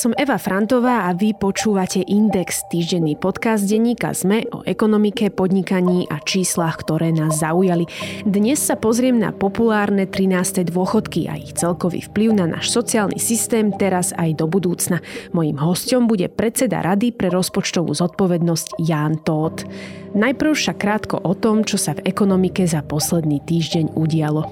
Som Eva Frantová a vy počúvate Index, týždenný podcast denníka ZME o ekonomike, podnikaní a číslach, ktoré nás zaujali. Dnes sa pozriem na populárne 13. dôchodky a ich celkový vplyv na náš sociálny systém teraz aj do budúcna. Mojím hostom bude predseda Rady pre rozpočtovú zodpovednosť Ján Tóth. Najprv však krátko o tom, čo sa v ekonomike za posledný týždeň udialo.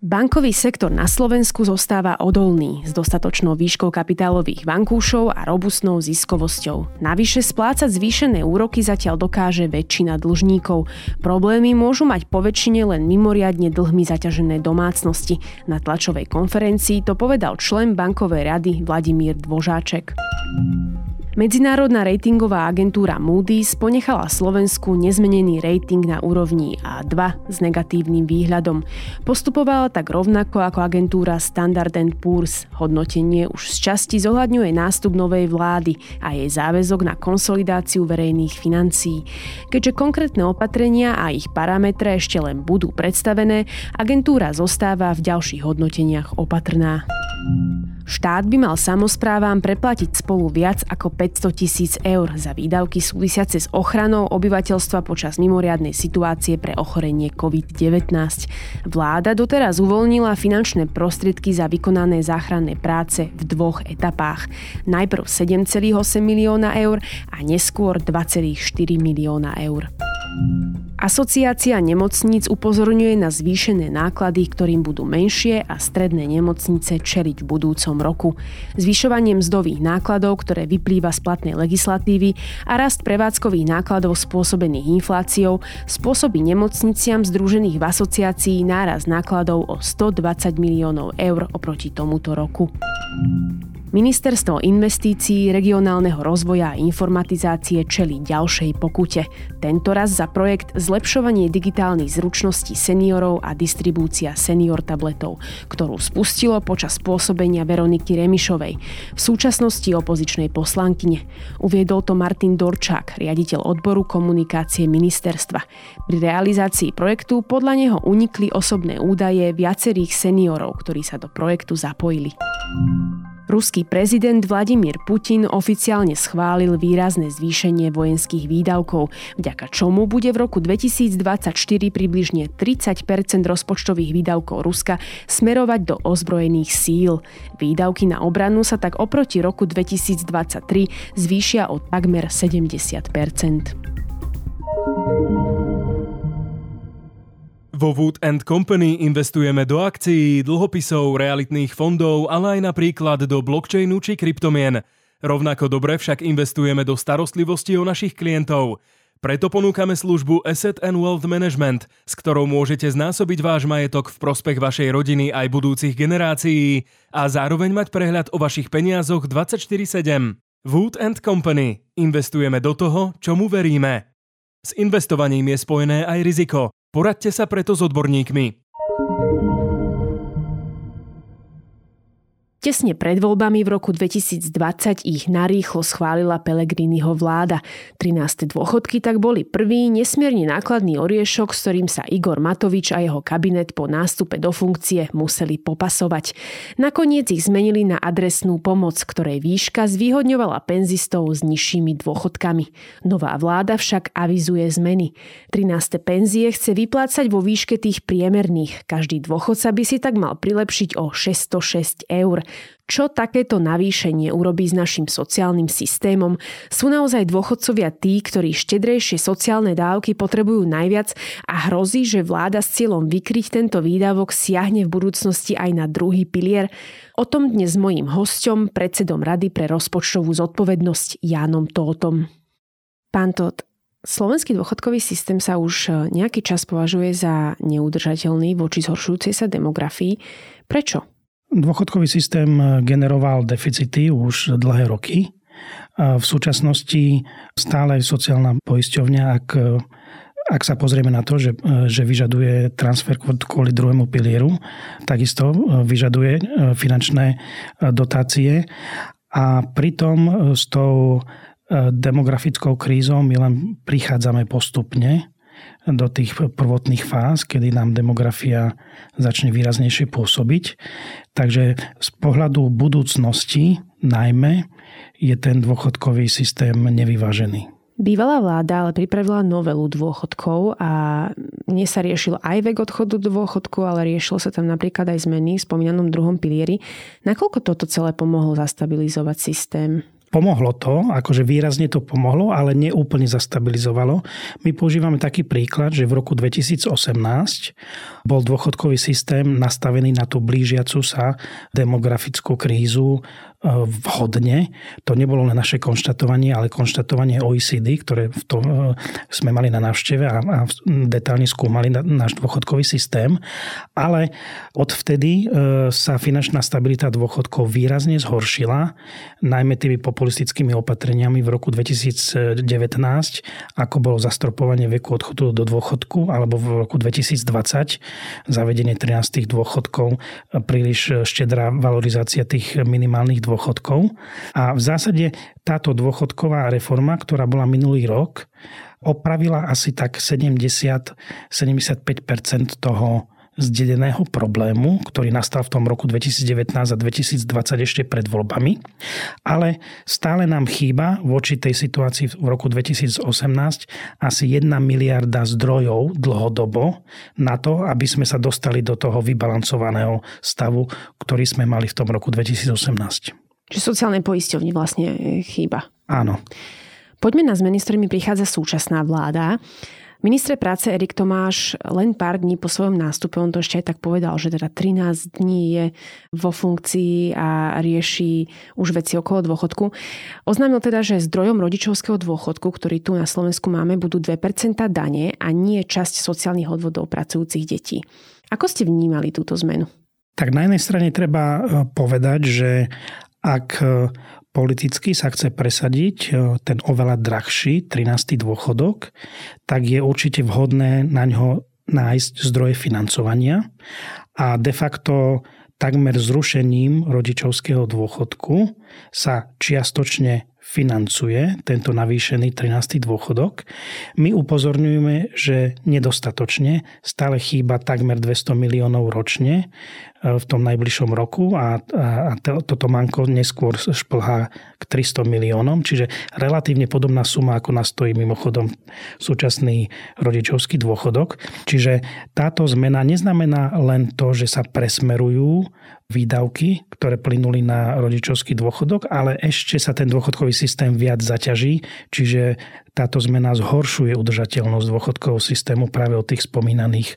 Bankový sektor na Slovensku zostáva odolný s dostatočnou výškou kapitálových vankúšov a robustnou ziskovosťou. Navyše splácať zvýšené úroky zatiaľ dokáže väčšina dlžníkov. Problémy môžu mať poväčšine len mimoriadne dlhmi zaťažené domácnosti. Na tlačovej konferencii to povedal člen bankovej rady Vladimír Dvožáček. Medzinárodná ratingová agentúra Moody's ponechala Slovensku nezmenený rating na úrovni A2 s negatívnym výhľadom. Postupovala tak rovnako ako agentúra Standard Poor's. Hodnotenie už z časti zohľadňuje nástup novej vlády a jej záväzok na konsolidáciu verejných financií. Keďže konkrétne opatrenia a ich parametre ešte len budú predstavené, agentúra zostáva v ďalších hodnoteniach opatrná. Štát by mal samozprávam preplatiť spolu viac ako 500 tisíc eur za výdavky súvisiace s ochranou obyvateľstva počas mimoriadnej situácie pre ochorenie COVID-19. Vláda doteraz uvoľnila finančné prostriedky za vykonané záchranné práce v dvoch etapách. Najprv 7,8 milióna eur a neskôr 2,4 milióna eur. Asociácia nemocníc upozorňuje na zvýšené náklady, ktorým budú menšie a stredné nemocnice čeliť v budúcom roku. Zvyšovanie mzdových nákladov, ktoré vyplýva z platnej legislatívy a rast prevádzkových nákladov spôsobených infláciou spôsobí nemocniciam združených v asociácii náraz nákladov o 120 miliónov eur oproti tomuto roku. Ministerstvo investícií, regionálneho rozvoja a informatizácie čeli ďalšej pokute. Tento raz za projekt Zlepšovanie digitálnych zručností seniorov a distribúcia senior tabletov, ktorú spustilo počas pôsobenia Veroniky Remišovej, v súčasnosti opozičnej poslankyne. Uviedol to Martin Dorčák, riaditeľ odboru komunikácie ministerstva. Pri realizácii projektu podľa neho unikli osobné údaje viacerých seniorov, ktorí sa do projektu zapojili. Ruský prezident Vladimír Putin oficiálne schválil výrazné zvýšenie vojenských výdavkov, vďaka čomu bude v roku 2024 približne 30% rozpočtových výdavkov Ruska smerovať do ozbrojených síl. Výdavky na obranu sa tak oproti roku 2023 zvýšia o takmer 70 Vo Wood Company investujeme do akcií, dlhopisov, realitných fondov, ale aj napríklad do blockchainu či kryptomien. Rovnako dobre však investujeme do starostlivosti o našich klientov. Preto ponúkame službu Asset and Wealth Management, s ktorou môžete znásobiť váš majetok v prospech vašej rodiny aj budúcich generácií a zároveň mať prehľad o vašich peniazoch 24-7. Wood Company. Investujeme do toho, čomu veríme. S investovaním je spojené aj riziko. Poradte sa preto s odborníkmi. Tesne pred voľbami v roku 2020 ich narýchlo schválila Pelegriniho vláda. 13. dôchodky tak boli prvý nesmierne nákladný oriešok, s ktorým sa Igor Matovič a jeho kabinet po nástupe do funkcie museli popasovať. Nakoniec ich zmenili na adresnú pomoc, ktorej výška zvýhodňovala penzistov s nižšími dôchodkami. Nová vláda však avizuje zmeny. 13. penzie chce vyplácať vo výške tých priemerných. Každý dôchodca by si tak mal prilepšiť o 606 eur. Čo takéto navýšenie urobí s našim sociálnym systémom? Sú naozaj dôchodcovia tí, ktorí štedrejšie sociálne dávky potrebujú najviac a hrozí, že vláda s cieľom vykryť tento výdavok siahne v budúcnosti aj na druhý pilier? O tom dnes s mojím hosťom, predsedom Rady pre rozpočtovú zodpovednosť Jánom Tótom. Pán Tóth, Slovenský dôchodkový systém sa už nejaký čas považuje za neudržateľný voči zhoršujúcej sa demografii. Prečo? Dôchodkový systém generoval deficity už dlhé roky. V súčasnosti stále sociálna poisťovňa, ak, ak sa pozrieme na to, že, že vyžaduje transfer kvôli druhému pilieru, takisto vyžaduje finančné dotácie a pritom s tou demografickou krízou my len prichádzame postupne do tých prvotných fáz, kedy nám demografia začne výraznejšie pôsobiť. Takže z pohľadu budúcnosti najmä je ten dôchodkový systém nevyvážený. Bývalá vláda ale pripravila novelu dôchodkov a nie sa riešil aj vek odchodu do dôchodku, ale riešilo sa tam napríklad aj zmeny v spomínanom druhom pilieri. Nakoľko toto celé pomohlo zastabilizovať systém? Pomohlo to, akože výrazne to pomohlo, ale neúplne zastabilizovalo. My používame taký príklad, že v roku 2018 bol dôchodkový systém nastavený na tú blížiacu sa demografickú krízu vhodne. To nebolo len naše konštatovanie, ale konštatovanie OECD, ktoré v tom e, sme mali na návšteve a, a detálne skúmali náš dôchodkový systém. Ale odvtedy e, sa finančná stabilita dôchodkov výrazne zhoršila, najmä tými populistickými opatreniami v roku 2019, ako bolo zastropovanie veku odchodu do dôchodku, alebo v roku 2020 zavedenie 13 dôchodkov, príliš štedrá valorizácia tých minimálnych dôchodkov dôchodkov. A v zásade táto dôchodková reforma, ktorá bola minulý rok, opravila asi tak 70-75% toho zdedeného problému, ktorý nastal v tom roku 2019 a 2020 ešte pred voľbami. Ale stále nám chýba voči tej situácii v roku 2018 asi 1 miliarda zdrojov dlhodobo na to, aby sme sa dostali do toho vybalancovaného stavu, ktorý sme mali v tom roku 2018. Čiže sociálne poisťovni vlastne e, chýba. Áno. Poďme na zmeny, s ktorými prichádza súčasná vláda. Ministre práce Erik Tomáš len pár dní po svojom nástupe, on to ešte aj tak povedal, že teda 13 dní je vo funkcii a rieši už veci okolo dôchodku. Oznámil teda, že zdrojom rodičovského dôchodku, ktorý tu na Slovensku máme, budú 2% dane a nie časť sociálnych odvodov pracujúcich detí. Ako ste vnímali túto zmenu? Tak na jednej strane treba e, povedať, že ak e, politicky sa chce presadiť e, ten oveľa drahší 13. dôchodok, tak je určite vhodné na ňo nájsť zdroje financovania a de facto takmer zrušením rodičovského dôchodku sa čiastočne financuje tento navýšený 13. dôchodok. My upozorňujeme, že nedostatočne, stále chýba takmer 200 miliónov ročne v tom najbližšom roku a, a, a toto manko neskôr šplhá k 300 miliónom, čiže relatívne podobná suma, ako nás stojí mimochodom súčasný rodičovský dôchodok. Čiže táto zmena neznamená len to, že sa presmerujú výdavky, ktoré plynuli na rodičovský dôchodok, ale ešte sa ten dôchodkový systém viac zaťaží, čiže táto zmena zhoršuje udržateľnosť dôchodkového systému práve od tých spomínaných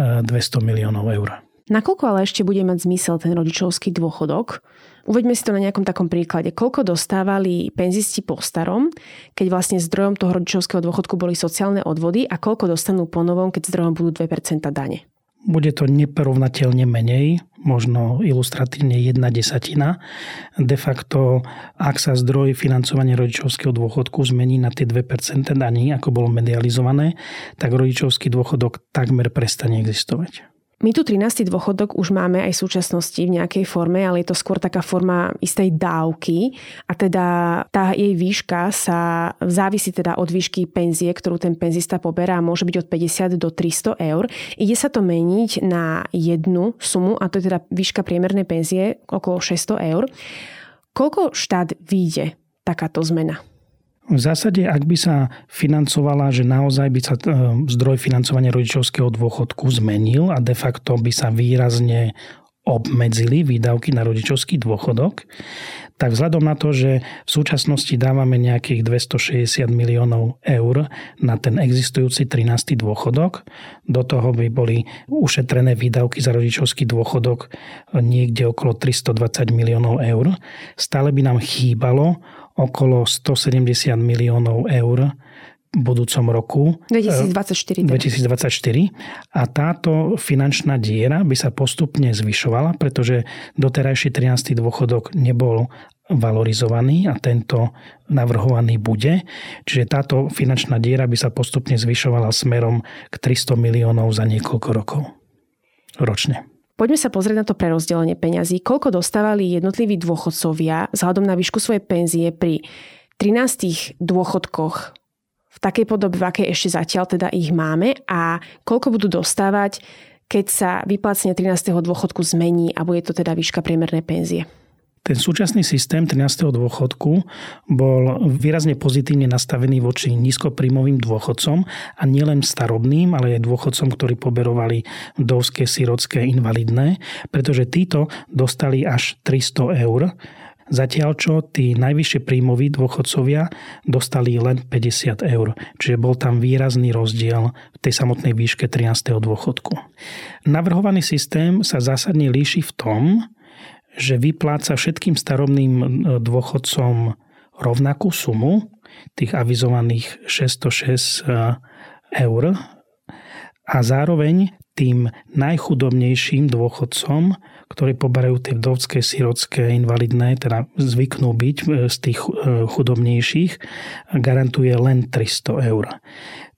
200 e, miliónov eur. Nakoľko ale ešte bude mať zmysel ten rodičovský dôchodok? Uveďme si to na nejakom takom príklade. Koľko dostávali penzisti po starom, keď vlastne zdrojom toho rodičovského dôchodku boli sociálne odvody a koľko dostanú po novom, keď zdrojom budú 2% dane? Bude to neporovnateľne menej, možno ilustratívne jedna desatina. De facto, ak sa zdroj financovania rodičovského dôchodku zmení na tie 2% daní, ako bolo medializované, tak rodičovský dôchodok takmer prestane existovať. My tu 13. dôchodok už máme aj v súčasnosti v nejakej forme, ale je to skôr taká forma istej dávky a teda tá jej výška sa závisí teda od výšky penzie, ktorú ten penzista poberá, môže byť od 50 do 300 eur. Ide sa to meniť na jednu sumu a to je teda výška priemernej penzie okolo 600 eur. Koľko štát vyjde takáto zmena? V zásade, ak by sa financovala, že naozaj by sa e, zdroj financovania rodičovského dôchodku zmenil a de facto by sa výrazne obmedzili výdavky na rodičovský dôchodok, tak vzhľadom na to, že v súčasnosti dávame nejakých 260 miliónov eur na ten existujúci 13. dôchodok, do toho by boli ušetrené výdavky za rodičovský dôchodok niekde okolo 320 miliónov eur, stále by nám chýbalo okolo 170 miliónov eur v budúcom roku. 2024. 2024. A táto finančná diera by sa postupne zvyšovala, pretože doterajší 13. dôchodok nebol valorizovaný a tento navrhovaný bude. Čiže táto finančná diera by sa postupne zvyšovala smerom k 300 miliónov za niekoľko rokov ročne. Poďme sa pozrieť na to prerozdelenie peňazí. Koľko dostávali jednotliví dôchodcovia vzhľadom na výšku svojej penzie pri 13 dôchodkoch v takej podobe, v akej ešte zatiaľ teda ich máme a koľko budú dostávať, keď sa vyplácenie 13. dôchodku zmení a bude to teda výška priemernej penzie. Ten súčasný systém 13. dôchodku bol výrazne pozitívne nastavený voči nízkopríjmovým dôchodcom a nielen starobným, ale aj dôchodcom, ktorí poberovali dovské, sirodské, invalidné, pretože títo dostali až 300 eur Zatiaľ čo tí najvyššie príjmoví dôchodcovia dostali len 50 eur. Čiže bol tam výrazný rozdiel v tej samotnej výške 13. dôchodku. Navrhovaný systém sa zásadne líši v tom, že vypláca všetkým starobným e, dôchodcom rovnakú sumu, tých avizovaných 606 e, eur a zároveň tým najchudobnejším dôchodcom, ktorí poberajú tie vdovské, sirodské, invalidné, teda zvyknú byť e, z tých chudobnejších, garantuje len 300 eur.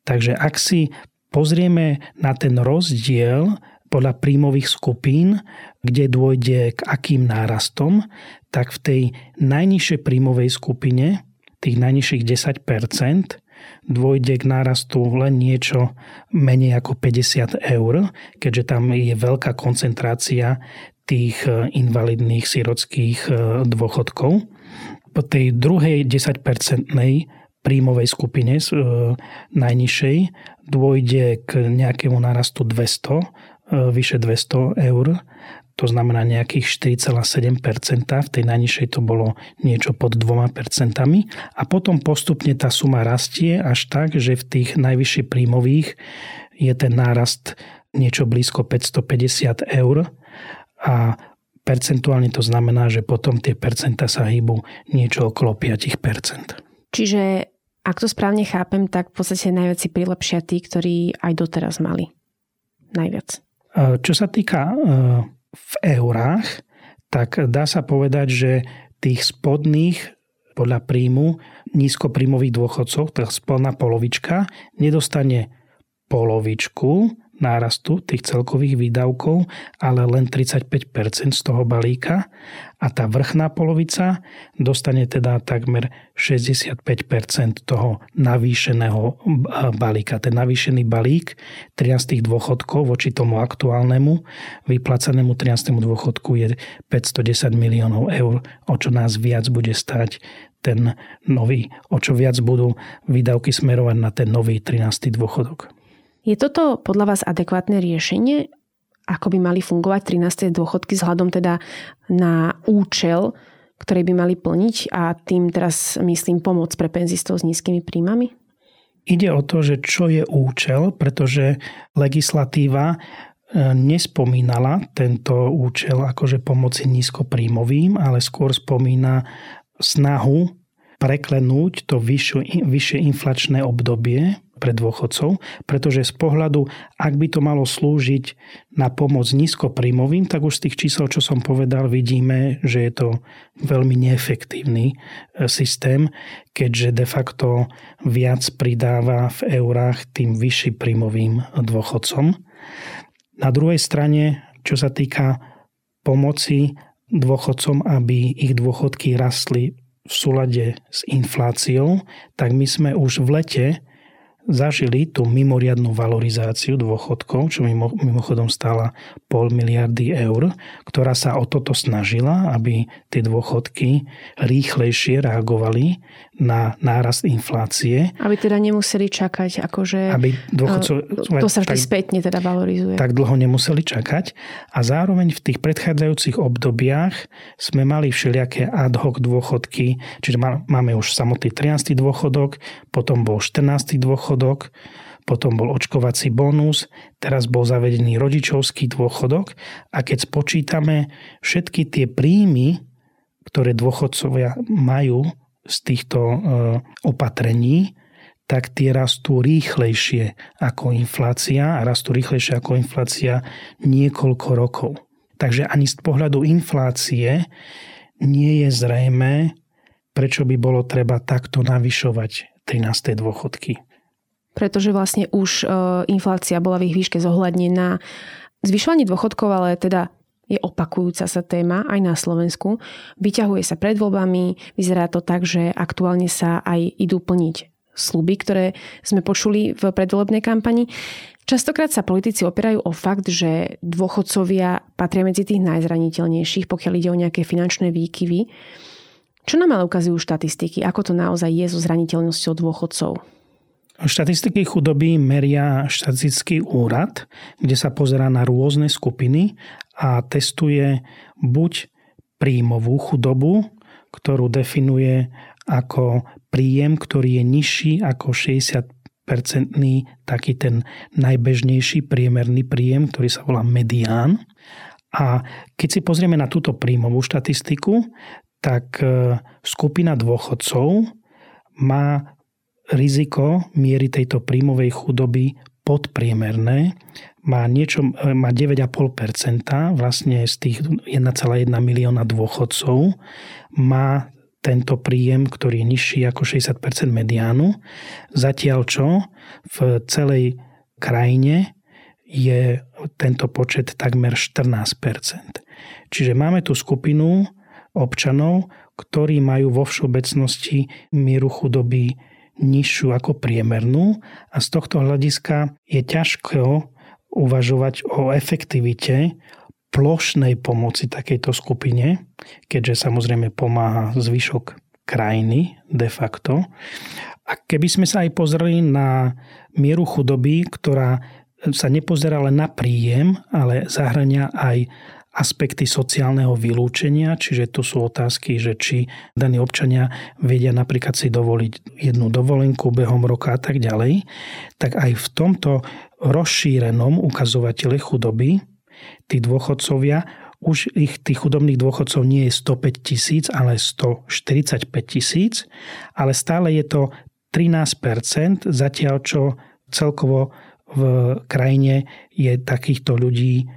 Takže ak si pozrieme na ten rozdiel podľa príjmových skupín, kde dôjde k akým nárastom, tak v tej najnižšej príjmovej skupine, tých najnižších 10% dôjde k nárastu len niečo menej ako 50 eur, keďže tam je veľká koncentrácia tých e, invalidných sirotských e, dôchodkov. Po tej druhej 10-percentnej príjmovej skupine e, najnižšej dôjde k nejakému nárastu 200 E, vyše 200 eur, to znamená nejakých 4,7%, v tej najnižšej to bolo niečo pod 2%. A potom postupne tá suma rastie až tak, že v tých najvyšších príjmových je ten nárast niečo blízko 550 eur a percentuálne to znamená, že potom tie percenta sa hýbu niečo okolo 5%. Čiže ak to správne chápem, tak v podstate najviac si prilepšia tí, ktorí aj doteraz mali. Najviac. Čo sa týka e, v eurách, tak dá sa povedať, že tých spodných podľa príjmu nízkopríjmových dôchodcov, tá spodná polovička, nedostane polovičku nárastu tých celkových výdavkov, ale len 35% z toho balíka a tá vrchná polovica dostane teda takmer 65% toho navýšeného balíka. Ten navýšený balík 13 dôchodkov voči tomu aktuálnemu vyplacanému 13. dôchodku je 510 miliónov eur, o čo nás viac bude stať ten nový, o čo viac budú výdavky smerovať na ten nový 13. dôchodok. Je toto podľa vás adekvátne riešenie, ako by mali fungovať 13. dôchodky vzhľadom teda na účel, ktorý by mali plniť a tým teraz myslím pomoc pre penzistov s nízkymi príjmami? Ide o to, že čo je účel, pretože legislatíva e, nespomínala tento účel akože pomoci nízkopríjmovým, ale skôr spomína snahu preklenúť to vyššie, inflačné obdobie pre dôchodcov, pretože z pohľadu, ak by to malo slúžiť na pomoc nízkopríjmovým, tak už z tých čísel, čo som povedal, vidíme, že je to veľmi neefektívny e, systém, keďže de facto viac pridáva v eurách tým vyšším príjmovým dôchodcom. Na druhej strane, čo sa týka pomoci dôchodcom, aby ich dôchodky rastli v súlade s infláciou, tak my sme už v lete zažili tú mimoriadnú valorizáciu dôchodkov, čo mimo, mimochodom stála pol miliardy eur, ktorá sa o toto snažila, aby tie dôchodky rýchlejšie reagovali na nárast inflácie. Aby teda nemuseli čakať, akože aby dôchodcov, uh, to sa vždy tak, spätne teda valorizuje. Tak dlho nemuseli čakať a zároveň v tých predchádzajúcich obdobiach sme mali všelijaké ad hoc dôchodky, čiže máme už samotný 13. dôchodok, potom bol 14. dôchodok, dôchodok, potom bol očkovací bonus, teraz bol zavedený rodičovský dôchodok a keď spočítame všetky tie príjmy, ktoré dôchodcovia majú z týchto e, opatrení, tak tie rastú rýchlejšie ako inflácia a rastú rýchlejšie ako inflácia niekoľko rokov. Takže ani z pohľadu inflácie nie je zrejme, prečo by bolo treba takto navyšovať 13. dôchodky pretože vlastne už e, inflácia bola v ich výške zohľadnená. Zvyšovanie dôchodkov ale teda je opakujúca sa téma aj na Slovensku. Vyťahuje sa pred voľbami, vyzerá to tak, že aktuálne sa aj idú plniť sluby, ktoré sme počuli v predvolebnej kampani. Častokrát sa politici opierajú o fakt, že dôchodcovia patria medzi tých najzraniteľnejších, pokiaľ ide o nejaké finančné výkyvy. Čo nám ale ukazujú štatistiky? Ako to naozaj je so zraniteľnosťou dôchodcov? Štatistiky chudoby meria štatistický úrad, kde sa pozerá na rôzne skupiny a testuje buď príjmovú chudobu, ktorú definuje ako príjem, ktorý je nižší ako 60 percentný taký ten najbežnejší priemerný príjem, ktorý sa volá medián. A keď si pozrieme na túto príjmovú štatistiku, tak e, skupina dôchodcov má riziko miery tejto príjmovej chudoby podpriemerné, má, niečo, má 9,5%, vlastne z tých 1,1 milióna dôchodcov má tento príjem, ktorý je nižší ako 60% mediánu, zatiaľ čo v celej krajine je tento počet takmer 14%. Čiže máme tu skupinu občanov, ktorí majú vo všeobecnosti mieru chudoby nižšiu ako priemernú a z tohto hľadiska je ťažko uvažovať o efektivite plošnej pomoci takejto skupine, keďže samozrejme pomáha zvyšok krajiny de facto. A keby sme sa aj pozreli na mieru chudoby, ktorá sa nepozerá len na príjem, ale zahrania aj aspekty sociálneho vylúčenia, čiže tu sú otázky, že či daní občania vedia napríklad si dovoliť jednu dovolenku behom roka a tak ďalej, tak aj v tomto rozšírenom ukazovatele chudoby tí dôchodcovia už ich tých chudobných dôchodcov nie je 105 tisíc, ale 145 tisíc, ale stále je to 13%, zatiaľ čo celkovo v krajine je takýchto ľudí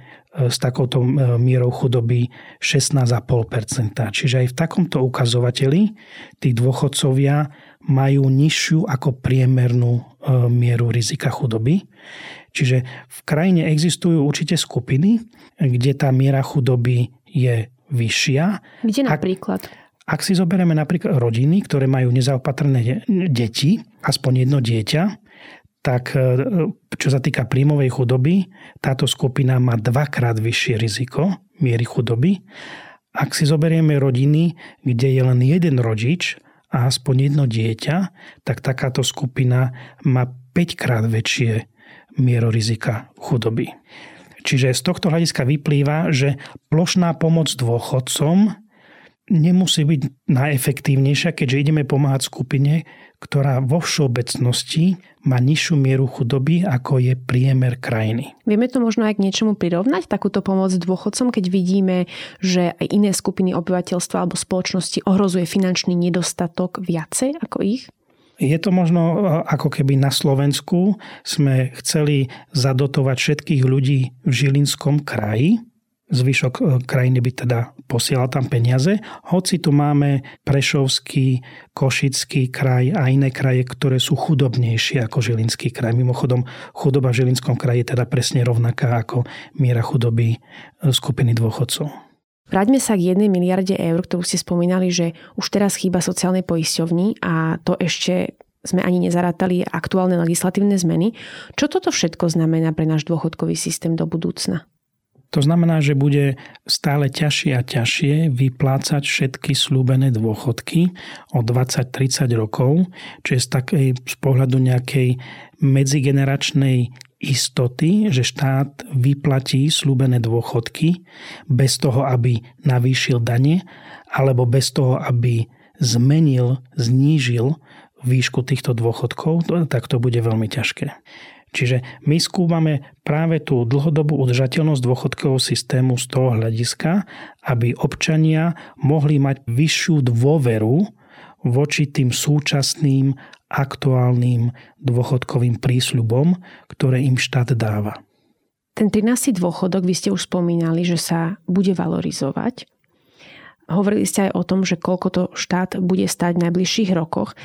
s takouto e, mierou chudoby 16,5%. Čiže aj v takomto ukazovateli tí dôchodcovia majú nižšiu ako priemernú e, mieru rizika chudoby. Čiže v krajine existujú určite skupiny, kde tá miera chudoby je vyššia. Kde napríklad? Ak, ak si zoberieme napríklad rodiny, ktoré majú nezaopatrené deti, aspoň jedno dieťa, tak e, čo sa týka príjmovej chudoby, táto skupina má dvakrát vyššie riziko miery chudoby. Ak si zoberieme rodiny, kde je len jeden rodič a aspoň jedno dieťa, tak takáto skupina má 5 krát väčšie miero rizika chudoby. Čiže z tohto hľadiska vyplýva, že plošná pomoc dôchodcom nemusí byť najefektívnejšia, keďže ideme pomáhať skupine, ktorá vo všeobecnosti má nižšiu mieru chudoby, ako je priemer krajiny. Vieme to možno aj k niečomu prirovnať, takúto pomoc dôchodcom, keď vidíme, že aj iné skupiny obyvateľstva alebo spoločnosti ohrozuje finančný nedostatok viacej ako ich? Je to možno e, ako keby na Slovensku sme chceli zadotovať všetkých ľudí v Žilinskom kraji, zvyšok e, krajiny by teda posielal tam peniaze. Hoci tu máme Prešovský, Košický kraj a iné kraje, ktoré sú chudobnejšie ako Žilinský kraj. Mimochodom, chudoba v Žilinskom kraji je teda presne rovnaká ako miera chudoby e, skupiny dôchodcov. Vráťme sa k jednej miliarde eur, ktorú ste spomínali, že už teraz chýba sociálnej poisťovni a to ešte sme ani nezarátali aktuálne legislatívne zmeny. Čo toto všetko znamená pre náš dôchodkový systém do budúcna? To znamená, že bude stále ťažšie a ťažšie vyplácať všetky slúbené dôchodky o 20-30 rokov, čiže z, takej, z pohľadu nejakej medzigeneračnej istoty, že štát vyplatí slúbené dôchodky bez toho, aby navýšil dane, alebo bez toho, aby zmenil, znížil výšku týchto dôchodkov, tak to bude veľmi ťažké. Čiže my skúmame práve tú dlhodobú udržateľnosť dôchodkového systému z toho hľadiska, aby občania mohli mať vyššiu dôveru voči tým súčasným aktuálnym dôchodkovým prísľubom, ktoré im štát dáva. Ten 13. dôchodok, vy ste už spomínali, že sa bude valorizovať. Hovorili ste aj o tom, že koľko to štát bude stať v najbližších rokoch.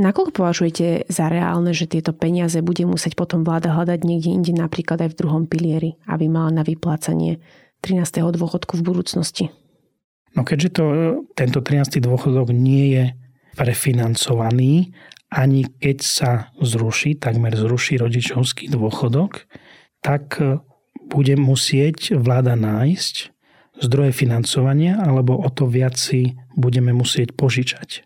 Nakoľko považujete za reálne, že tieto peniaze bude musieť potom vláda hľadať niekde inde, napríklad aj v druhom pilieri, aby mala na vyplácanie 13. dôchodku v budúcnosti? No keďže to, tento 13. dôchodok nie je prefinancovaný ani keď sa zruší, takmer zruší rodičovský dôchodok, tak bude musieť vláda nájsť zdroje financovania, alebo o to viac si budeme musieť požičať.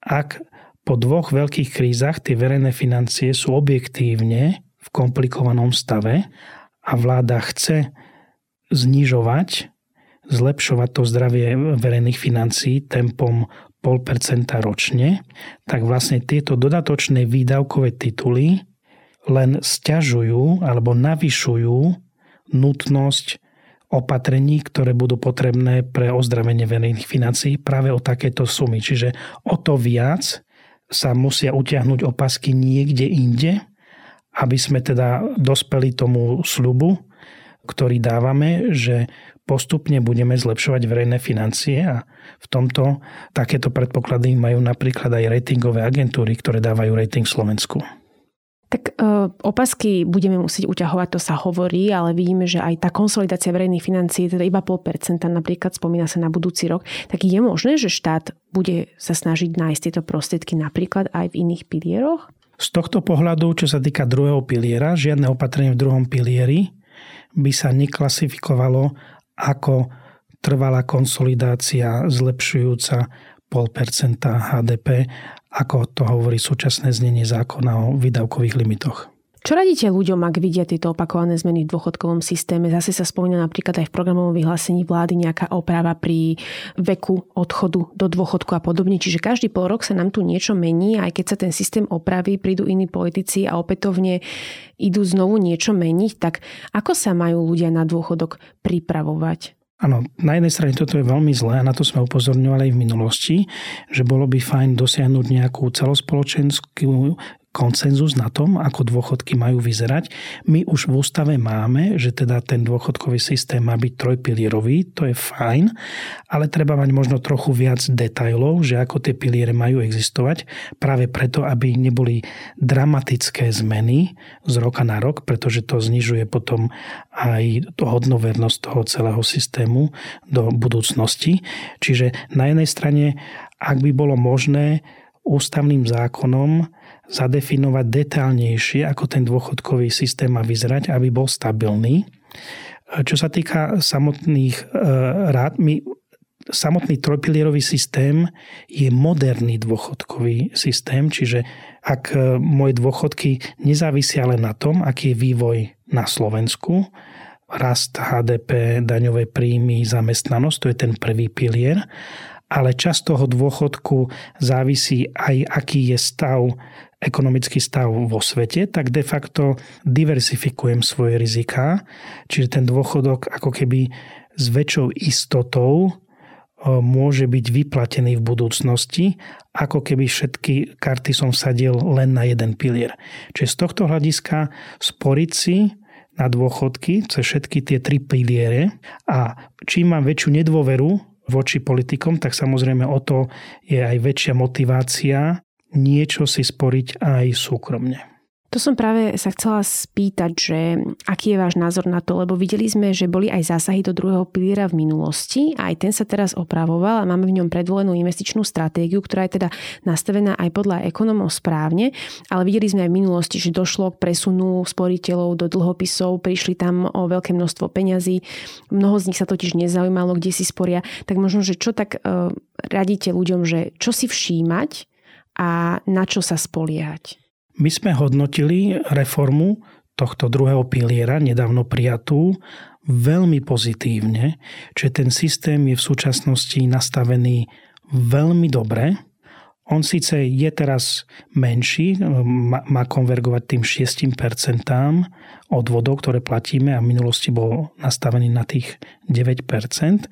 Ak po dvoch veľkých krízach tie verejné financie sú objektívne v komplikovanom stave a vláda chce znižovať, zlepšovať to zdravie verejných financií tempom 0,5% ročne, tak vlastne tieto dodatočné výdavkové tituly len stiažujú alebo navyšujú nutnosť opatrení, ktoré budú potrebné pre ozdravenie verejných financií práve o takéto sumy. Čiže o to viac sa musia utiahnuť opasky niekde inde, aby sme teda dospeli tomu slubu, ktorý dávame, že postupne budeme zlepšovať verejné financie a v tomto takéto predpoklady majú napríklad aj ratingové agentúry, ktoré dávajú rating Slovensku. Tak e, opasky budeme musieť uťahovať, to sa hovorí, ale vidíme, že aj tá konsolidácia verejných financií, teda iba 0,5%, napríklad spomína sa na budúci rok, tak je možné, že štát bude sa snažiť nájsť tieto prostriedky napríklad aj v iných pilieroch? Z tohto pohľadu, čo sa týka druhého piliera, žiadne opatrenie v druhom pilieri by sa neklasifikovalo ako trvalá konsolidácia zlepšujúca 0,5% HDP, ako to hovorí súčasné znenie zákona o výdavkových limitoch. Čo radíte ľuďom, ak vidia tieto opakované zmeny v dôchodkovom systéme? Zase sa spomína napríklad aj v programovom vyhlásení vlády nejaká oprava pri veku odchodu do dôchodku a podobne. Čiže každý pol rok sa nám tu niečo mení, aj keď sa ten systém opraví, prídu iní politici a opätovne idú znovu niečo meniť. Tak ako sa majú ľudia na dôchodok pripravovať? Áno, na jednej strane toto je veľmi zlé a na to sme upozorňovali aj v minulosti, že bolo by fajn dosiahnuť nejakú celospoločenskú koncenzus na tom, ako dôchodky majú vyzerať. My už v ústave máme, že teda ten dôchodkový systém má byť trojpilierový, to je fajn, ale treba mať možno trochu viac detajlov, že ako tie piliere majú existovať, práve preto, aby neboli dramatické zmeny z roka na rok, pretože to znižuje potom aj hodnovernosť toho celého systému do budúcnosti. Čiže na jednej strane, ak by bolo možné ústavným zákonom zadefinovať detálnejšie, ako ten dôchodkový systém má vyzerať, aby bol stabilný. Čo sa týka samotných e, rád, my, samotný trojpilierový systém je moderný dôchodkový systém, čiže ak e, moje dôchodky nezávisia len na tom, aký je vývoj na Slovensku, rast HDP, daňové príjmy, zamestnanosť, to je ten prvý pilier, ale čas toho dôchodku závisí aj, aký je stav ekonomický stav vo svete, tak de facto diversifikujem svoje riziká, čiže ten dôchodok ako keby s väčšou istotou e, môže byť vyplatený v budúcnosti, ako keby všetky karty som vsadil len na jeden pilier. Čiže z tohto hľadiska sporiť si na dôchodky cez všetky tie tri piliere a čím mám väčšiu nedôveru voči politikom, tak samozrejme o to je aj väčšia motivácia niečo si sporiť aj súkromne. To som práve sa chcela spýtať, že aký je váš názor na to, lebo videli sme, že boli aj zásahy do druhého piliera v minulosti a aj ten sa teraz opravoval a máme v ňom predvolenú investičnú stratégiu, ktorá je teda nastavená aj podľa ekonomov správne, ale videli sme aj v minulosti, že došlo k presunu sporiteľov do dlhopisov, prišli tam o veľké množstvo peňazí, mnoho z nich sa totiž nezaujímalo, kde si sporia, tak možno, že čo tak uh, radíte ľuďom, že čo si všímať, a na čo sa spoliehať? My sme hodnotili reformu tohto druhého piliera, nedávno prijatú, veľmi pozitívne, že ten systém je v súčasnosti nastavený veľmi dobre. On síce je teraz menší, má konvergovať tým 6% odvodov, ktoré platíme a v minulosti bol nastavený na tých 9%,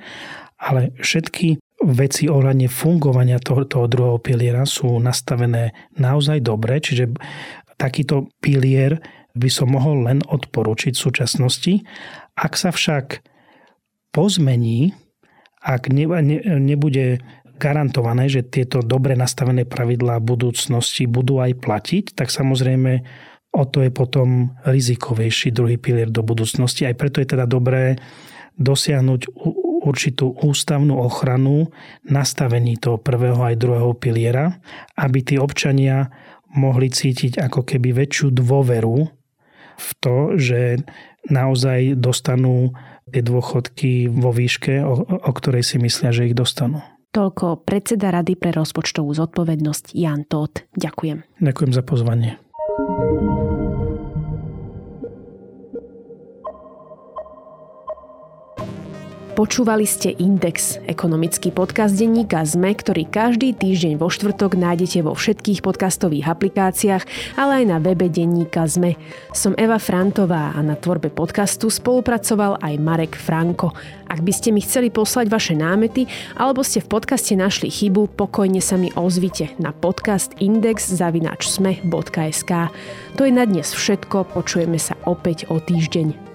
ale všetky veci ohľadne fungovania toho, toho druhého piliera sú nastavené naozaj dobre, čiže takýto pilier by som mohol len odporučiť v súčasnosti. Ak sa však pozmení, ak ne, ne, nebude garantované, že tieto dobre nastavené pravidlá budúcnosti budú aj platiť, tak samozrejme o to je potom rizikovejší druhý pilier do budúcnosti. Aj preto je teda dobré dosiahnuť určitú ústavnú ochranu nastavení toho prvého aj druhého piliera, aby tí občania mohli cítiť ako keby väčšiu dôveru v to, že naozaj dostanú tie dôchodky vo výške, o, o ktorej si myslia, že ich dostanú. Toľko predseda Rady pre rozpočtovú zodpovednosť Jan Tóth. Ďakujem. Ďakujem za pozvanie. Počúvali ste Index, ekonomický podcast denníka ZME, ktorý každý týždeň vo štvrtok nájdete vo všetkých podcastových aplikáciách, ale aj na webe denníka ZME. Som Eva Frantová a na tvorbe podcastu spolupracoval aj Marek Franko. Ak by ste mi chceli poslať vaše námety alebo ste v podcaste našli chybu, pokojne sa mi ozvite na podcast index.sme.sk. To je na dnes všetko, počujeme sa opäť o týždeň.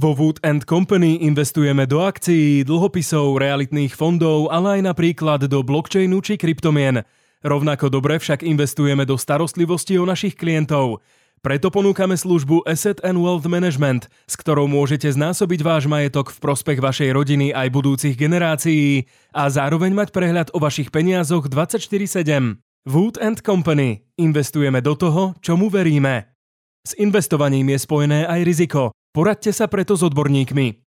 Vo Wood Company investujeme do akcií, dlhopisov, realitných fondov, ale aj napríklad do blockchainu či kryptomien. Rovnako dobre však investujeme do starostlivosti o našich klientov. Preto ponúkame službu Asset and Wealth Management, s ktorou môžete znásobiť váš majetok v prospech vašej rodiny aj budúcich generácií a zároveň mať prehľad o vašich peniazoch 24-7. Wood Company. Investujeme do toho, čomu veríme. S investovaním je spojené aj riziko. Poradte sa preto s odborníkmi.